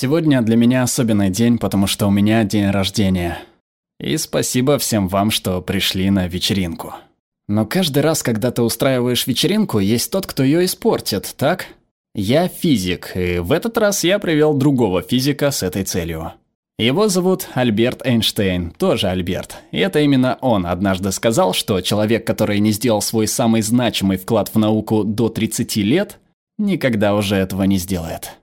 Сегодня для меня особенный день, потому что у меня день рождения. И спасибо всем вам, что пришли на вечеринку. Но каждый раз, когда ты устраиваешь вечеринку, есть тот, кто ее испортит, так? Я физик, и в этот раз я привел другого физика с этой целью. Его зовут Альберт Эйнштейн, тоже Альберт. И это именно он однажды сказал, что человек, который не сделал свой самый значимый вклад в науку до 30 лет, никогда уже этого не сделает.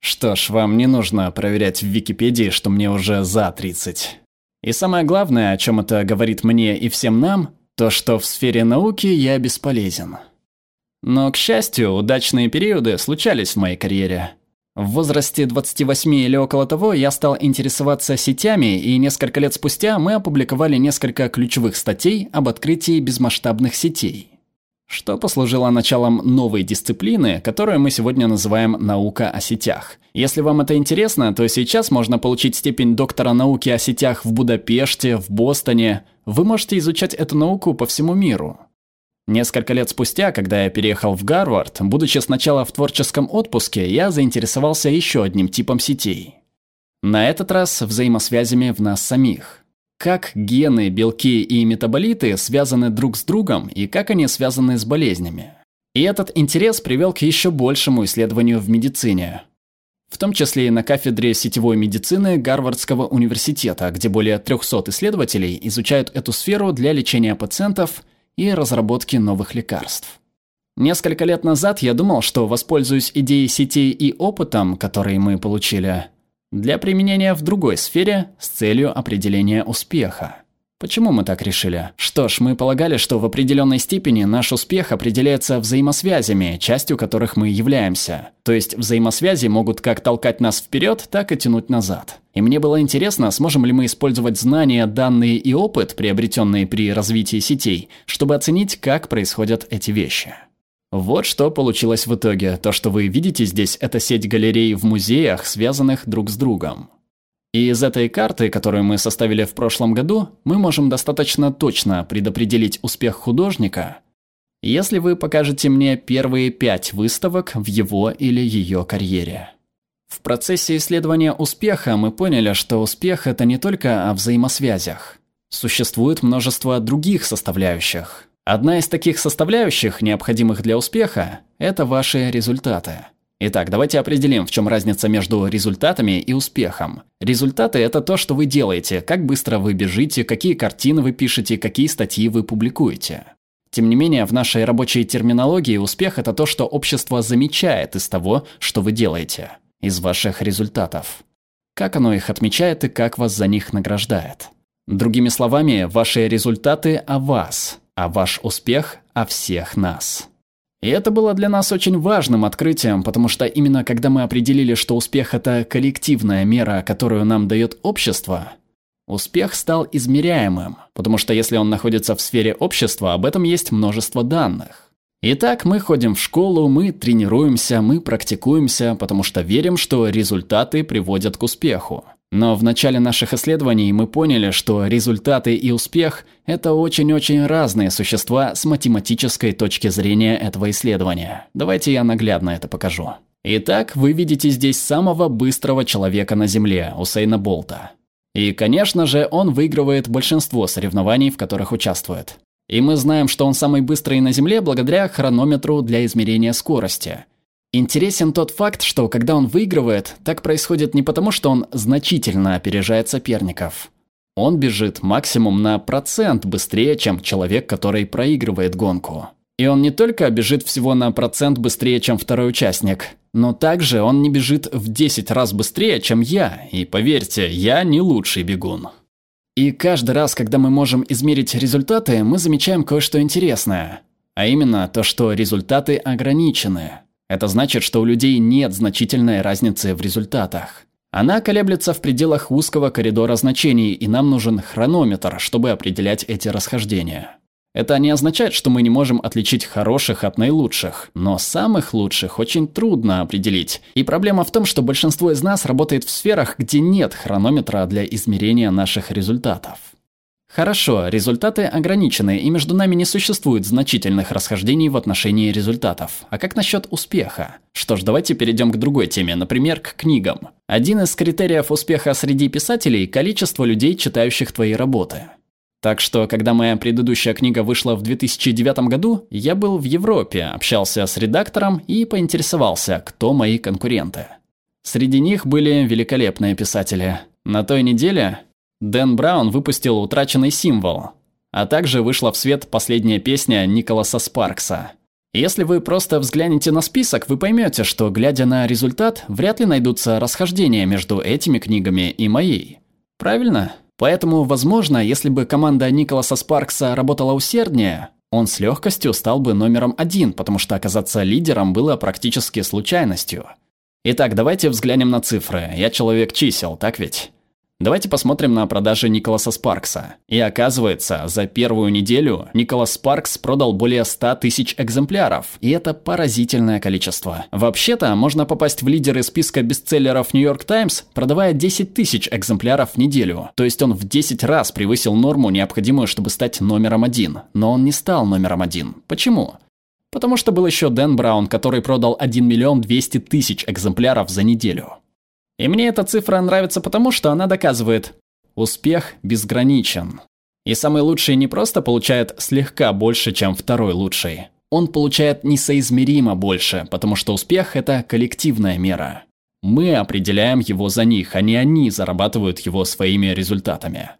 Что ж, вам не нужно проверять в Википедии, что мне уже за 30. И самое главное, о чем это говорит мне и всем нам, то, что в сфере науки я бесполезен. Но, к счастью, удачные периоды случались в моей карьере. В возрасте 28 или около того я стал интересоваться сетями, и несколько лет спустя мы опубликовали несколько ключевых статей об открытии безмасштабных сетей. Что послужило началом новой дисциплины, которую мы сегодня называем «наука о сетях». Если вам это интересно, то сейчас можно получить степень доктора науки о сетях в Будапеште, в Бостоне. Вы можете изучать эту науку по всему миру. Несколько лет спустя, когда я переехал в Гарвард, будучи сначала в творческом отпуске, я заинтересовался еще одним типом сетей. На этот раз взаимосвязями в нас самих. Как гены, белки и метаболиты связаны друг с другом и как они связаны с болезнями. И этот интерес привел к еще большему исследованию в медицине. В том числе и на кафедре сетевой медицины Гарвардского университета, где более 300 исследователей изучают эту сферу для лечения пациентов – и разработки новых лекарств. Несколько лет назад я думал, что воспользуюсь идеей сетей и опытом, который мы получили, для применения в другой сфере с целью определения успеха. Почему мы так решили? Что ж, мы полагали, что в определенной степени наш успех определяется взаимосвязями, частью которых мы являемся. То есть взаимосвязи могут как толкать нас вперед, так и тянуть назад. И мне было интересно, сможем ли мы использовать знания, данные и опыт, приобретенные при развитии сетей, чтобы оценить, как происходят эти вещи. Вот что получилось в итоге. То, что вы видите здесь, это сеть галерей в музеях, связанных друг с другом. И из этой карты, которую мы составили в прошлом году, мы можем достаточно точно предопределить успех художника, если вы покажете мне первые пять выставок в его или ее карьере. В процессе исследования успеха мы поняли, что успех – это не только о взаимосвязях. Существует множество других составляющих. Одна из таких составляющих, необходимых для успеха – это ваши результаты. Итак, давайте определим, в чем разница между результатами и успехом. Результаты – это то, что вы делаете, как быстро вы бежите, какие картины вы пишете, какие статьи вы публикуете. Тем не менее, в нашей рабочей терминологии успех – это то, что общество замечает из того, что вы делаете, из ваших результатов. Как оно их отмечает и как вас за них награждает. Другими словами, ваши результаты о вас, а ваш успех о всех нас. И это было для нас очень важным открытием, потому что именно когда мы определили, что успех – это коллективная мера, которую нам дает общество, успех стал измеряемым, потому что если он находится в сфере общества, об этом есть множество данных. Итак, мы ходим в школу, мы тренируемся, мы практикуемся, потому что верим, что результаты приводят к успеху. Но в начале наших исследований мы поняли, что результаты и успех – это очень-очень разные существа с математической точки зрения этого исследования. Давайте я наглядно это покажу. Итак, вы видите здесь самого быстрого человека на Земле, Усейна Болта. И, конечно же, он выигрывает большинство соревнований, в которых участвует. И мы знаем, что он самый быстрый на Земле благодаря хронометру для измерения скорости – Интересен тот факт, что когда он выигрывает, так происходит не потому, что он значительно опережает соперников. Он бежит максимум на процент быстрее, чем человек, который проигрывает гонку. И он не только бежит всего на процент быстрее, чем второй участник, но также он не бежит в 10 раз быстрее, чем я, и поверьте, я не лучший бегун. И каждый раз, когда мы можем измерить результаты, мы замечаем кое-что интересное. А именно то, что результаты ограничены. Это значит, что у людей нет значительной разницы в результатах. Она колеблется в пределах узкого коридора значений, и нам нужен хронометр, чтобы определять эти расхождения. Это не означает, что мы не можем отличить хороших от наилучших, но самых лучших очень трудно определить. И проблема в том, что большинство из нас работает в сферах, где нет хронометра для измерения наших результатов. Хорошо, результаты ограничены, и между нами не существует значительных расхождений в отношении результатов. А как насчет успеха? Что ж, давайте перейдем к другой теме, например, к книгам. Один из критериев успеха среди писателей – количество людей, читающих твои работы. Так что, когда моя предыдущая книга вышла в 2009 году, я был в Европе, общался с редактором и поинтересовался, кто мои конкуренты. Среди них были великолепные писатели. На той неделе Дэн Браун выпустил «Утраченный символ», а также вышла в свет последняя песня Николаса Спаркса. Если вы просто взглянете на список, вы поймете, что, глядя на результат, вряд ли найдутся расхождения между этими книгами и моей. Правильно? Поэтому, возможно, если бы команда Николаса Спаркса работала усерднее, он с легкостью стал бы номером один, потому что оказаться лидером было практически случайностью. Итак, давайте взглянем на цифры. Я человек чисел, так ведь? Давайте посмотрим на продажи Николаса Спаркса. И оказывается, за первую неделю Николас Спаркс продал более 100 тысяч экземпляров. И это поразительное количество. Вообще-то, можно попасть в лидеры списка бестселлеров New York Times, продавая 10 тысяч экземпляров в неделю. То есть он в 10 раз превысил норму, необходимую, чтобы стать номером один. Но он не стал номером один. Почему? Потому что был еще Дэн Браун, который продал 1 миллион 200 тысяч экземпляров за неделю. И мне эта цифра нравится потому, что она доказывает, успех безграничен. И самый лучший не просто получает слегка больше, чем второй лучший. Он получает несоизмеримо больше, потому что успех – это коллективная мера. Мы определяем его за них, а не они зарабатывают его своими результатами.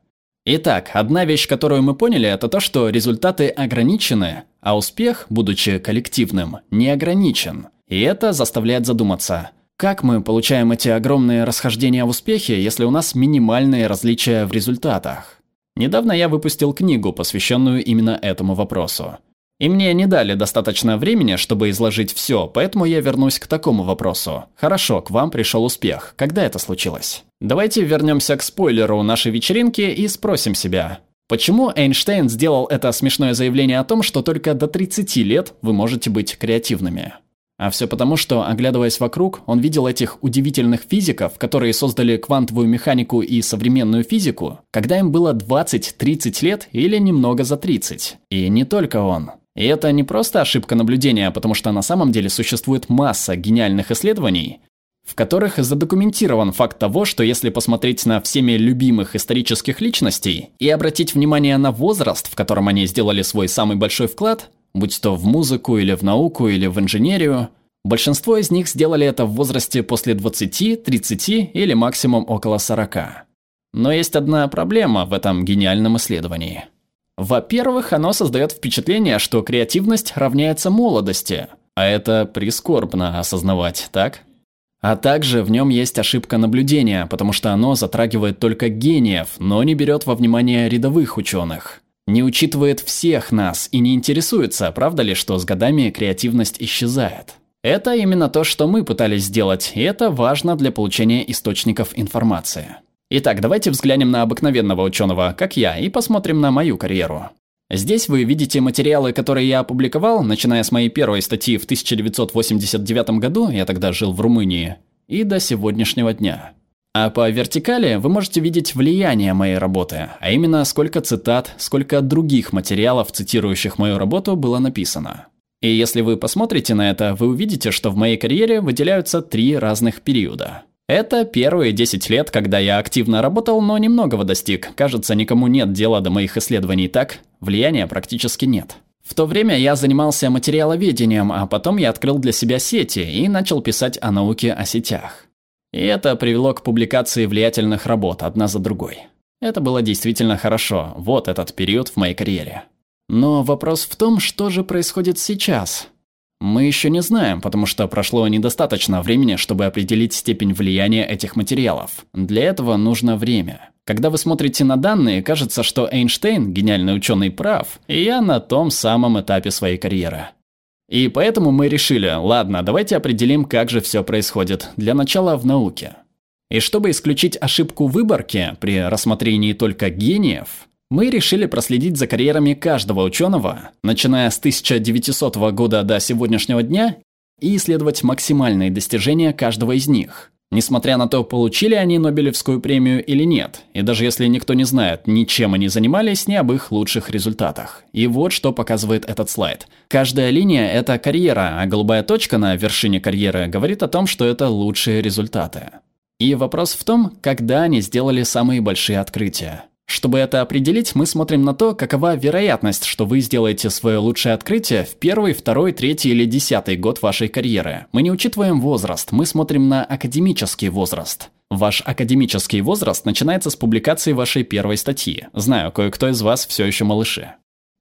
Итак, одна вещь, которую мы поняли, это то, что результаты ограничены, а успех, будучи коллективным, не ограничен. И это заставляет задуматься, как мы получаем эти огромные расхождения в успехе, если у нас минимальные различия в результатах? Недавно я выпустил книгу, посвященную именно этому вопросу. И мне не дали достаточно времени, чтобы изложить все, поэтому я вернусь к такому вопросу. Хорошо, к вам пришел успех. Когда это случилось? Давайте вернемся к спойлеру нашей вечеринки и спросим себя. Почему Эйнштейн сделал это смешное заявление о том, что только до 30 лет вы можете быть креативными? А все потому, что, оглядываясь вокруг, он видел этих удивительных физиков, которые создали квантовую механику и современную физику, когда им было 20-30 лет или немного за 30. И не только он. И это не просто ошибка наблюдения, потому что на самом деле существует масса гениальных исследований, в которых задокументирован факт того, что если посмотреть на всеми любимых исторических личностей и обратить внимание на возраст, в котором они сделали свой самый большой вклад, будь то в музыку или в науку или в инженерию. Большинство из них сделали это в возрасте после 20, 30 или максимум около 40. Но есть одна проблема в этом гениальном исследовании. Во-первых, оно создает впечатление, что креативность равняется молодости, а это прискорбно осознавать, так? А также в нем есть ошибка наблюдения, потому что оно затрагивает только гениев, но не берет во внимание рядовых ученых не учитывает всех нас и не интересуется, правда ли, что с годами креативность исчезает. Это именно то, что мы пытались сделать, и это важно для получения источников информации. Итак, давайте взглянем на обыкновенного ученого, как я, и посмотрим на мою карьеру. Здесь вы видите материалы, которые я опубликовал, начиная с моей первой статьи в 1989 году, я тогда жил в Румынии, и до сегодняшнего дня. А по вертикали вы можете видеть влияние моей работы, а именно сколько цитат, сколько других материалов, цитирующих мою работу, было написано. И если вы посмотрите на это, вы увидите, что в моей карьере выделяются три разных периода. Это первые 10 лет, когда я активно работал, но немногого достиг. Кажется, никому нет дела до моих исследований так, влияния практически нет. В то время я занимался материаловедением, а потом я открыл для себя сети и начал писать о науке о сетях. И это привело к публикации влиятельных работ одна за другой. Это было действительно хорошо, вот этот период в моей карьере. Но вопрос в том, что же происходит сейчас. Мы еще не знаем, потому что прошло недостаточно времени, чтобы определить степень влияния этих материалов. Для этого нужно время. Когда вы смотрите на данные, кажется, что Эйнштейн, гениальный ученый, прав, и я на том самом этапе своей карьеры. И поэтому мы решили, ладно, давайте определим, как же все происходит. Для начала в науке. И чтобы исключить ошибку выборки при рассмотрении только гениев, мы решили проследить за карьерами каждого ученого, начиная с 1900 года до сегодняшнего дня, и исследовать максимальные достижения каждого из них. Несмотря на то, получили они Нобелевскую премию или нет, и даже если никто не знает, ничем они занимались, не об их лучших результатах. И вот что показывает этот слайд. Каждая линия – это карьера, а голубая точка на вершине карьеры говорит о том, что это лучшие результаты. И вопрос в том, когда они сделали самые большие открытия. Чтобы это определить, мы смотрим на то, какова вероятность, что вы сделаете свое лучшее открытие в первый, второй, третий или десятый год вашей карьеры. Мы не учитываем возраст, мы смотрим на академический возраст. Ваш академический возраст начинается с публикации вашей первой статьи. Знаю, кое-кто из вас все еще малыши.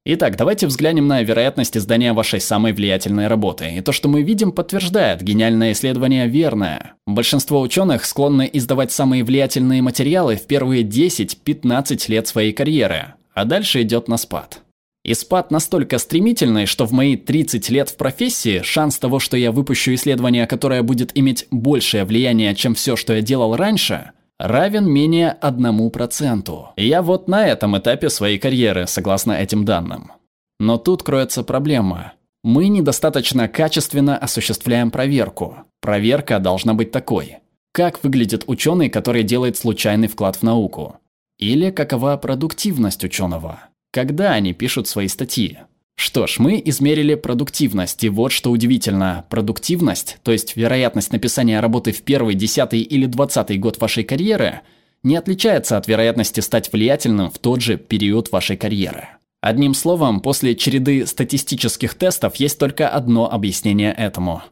Итак, давайте взглянем на вероятность издания вашей самой влиятельной работы. И то, что мы видим, подтверждает, гениальное исследование верное. Большинство ученых склонны издавать самые влиятельные материалы в первые 10-15 лет своей карьеры, а дальше идет на спад. И спад настолько стремительный, что в мои 30 лет в профессии шанс того, что я выпущу исследование, которое будет иметь большее влияние, чем все, что я делал раньше, равен менее 1%. Я вот на этом этапе своей карьеры, согласно этим данным. Но тут кроется проблема. Мы недостаточно качественно осуществляем проверку. Проверка должна быть такой. Как выглядит ученый, который делает случайный вклад в науку? Или какова продуктивность ученого? Когда они пишут свои статьи? Что ж, мы измерили продуктивность, и вот что удивительно. Продуктивность, то есть вероятность написания работы в первый, десятый или двадцатый год вашей карьеры, не отличается от вероятности стать влиятельным в тот же период вашей карьеры. Одним словом, после череды статистических тестов есть только одно объяснение этому –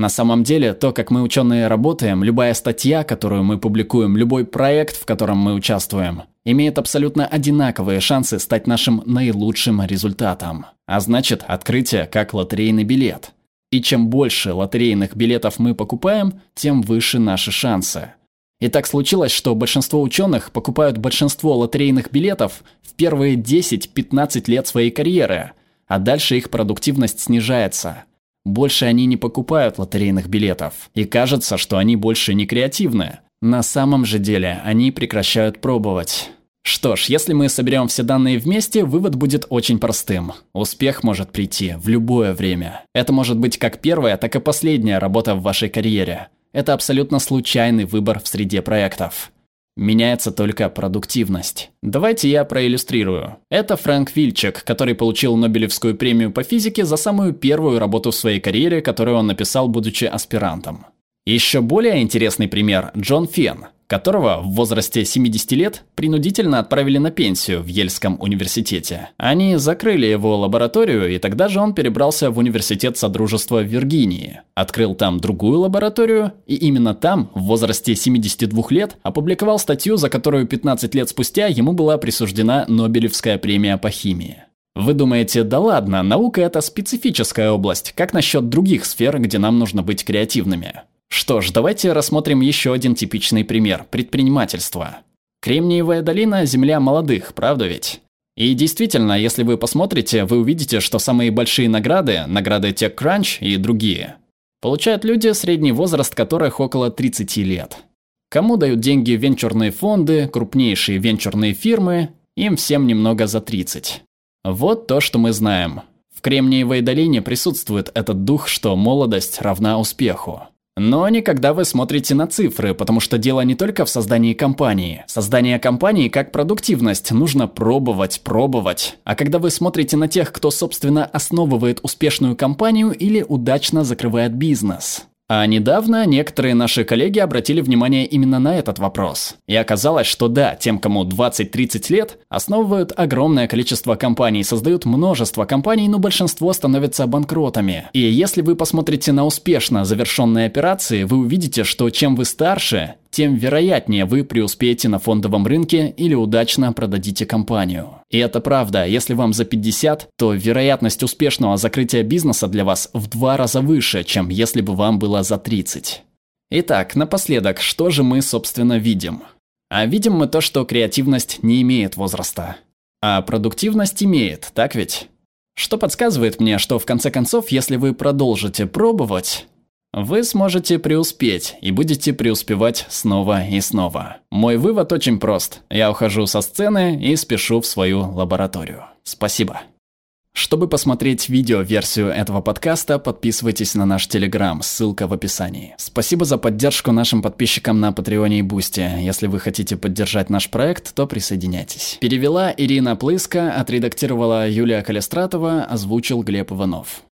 на самом деле, то, как мы ученые работаем, любая статья, которую мы публикуем, любой проект, в котором мы участвуем, имеет абсолютно одинаковые шансы стать нашим наилучшим результатом. А значит, открытие как лотерейный билет. И чем больше лотерейных билетов мы покупаем, тем выше наши шансы. И так случилось, что большинство ученых покупают большинство лотерейных билетов в первые 10-15 лет своей карьеры, а дальше их продуктивность снижается – больше они не покупают лотерейных билетов. И кажется, что они больше не креативны. На самом же деле, они прекращают пробовать. Что ж, если мы соберем все данные вместе, вывод будет очень простым. Успех может прийти в любое время. Это может быть как первая, так и последняя работа в вашей карьере. Это абсолютно случайный выбор в среде проектов. Меняется только продуктивность. Давайте я проиллюстрирую. Это Фрэнк Вильчек, который получил Нобелевскую премию по физике за самую первую работу в своей карьере, которую он написал, будучи аспирантом. Еще более интересный пример – Джон Фен, которого в возрасте 70 лет принудительно отправили на пенсию в Ельском университете. Они закрыли его лабораторию, и тогда же он перебрался в университет Содружества в Виргинии. Открыл там другую лабораторию, и именно там, в возрасте 72 лет, опубликовал статью, за которую 15 лет спустя ему была присуждена Нобелевская премия по химии. Вы думаете, да ладно, наука это специфическая область, как насчет других сфер, где нам нужно быть креативными? Что ж, давайте рассмотрим еще один типичный пример – предпринимательство. Кремниевая долина – земля молодых, правда ведь? И действительно, если вы посмотрите, вы увидите, что самые большие награды, награды TechCrunch и другие, получают люди, средний возраст которых около 30 лет. Кому дают деньги венчурные фонды, крупнейшие венчурные фирмы, им всем немного за 30. Вот то, что мы знаем. В Кремниевой долине присутствует этот дух, что молодость равна успеху. Но не когда вы смотрите на цифры, потому что дело не только в создании компании. Создание компании как продуктивность нужно пробовать, пробовать. А когда вы смотрите на тех, кто, собственно, основывает успешную компанию или удачно закрывает бизнес. А недавно некоторые наши коллеги обратили внимание именно на этот вопрос. И оказалось, что да, тем, кому 20-30 лет, основывают огромное количество компаний, создают множество компаний, но большинство становятся банкротами. И если вы посмотрите на успешно завершенные операции, вы увидите, что чем вы старше, тем вероятнее вы преуспеете на фондовом рынке или удачно продадите компанию. И это правда, если вам за 50, то вероятность успешного закрытия бизнеса для вас в два раза выше, чем если бы вам было за 30. Итак, напоследок, что же мы, собственно, видим? А видим мы то, что креативность не имеет возраста. А продуктивность имеет, так ведь? Что подсказывает мне, что в конце концов, если вы продолжите пробовать, вы сможете преуспеть и будете преуспевать снова и снова. Мой вывод очень прост. Я ухожу со сцены и спешу в свою лабораторию. Спасибо. Чтобы посмотреть видео-версию этого подкаста, подписывайтесь на наш Телеграм, ссылка в описании. Спасибо за поддержку нашим подписчикам на Patreon е и Boosty. Если вы хотите поддержать наш проект, то присоединяйтесь. Перевела Ирина Плыска, отредактировала Юлия Калистратова, озвучил Глеб Иванов.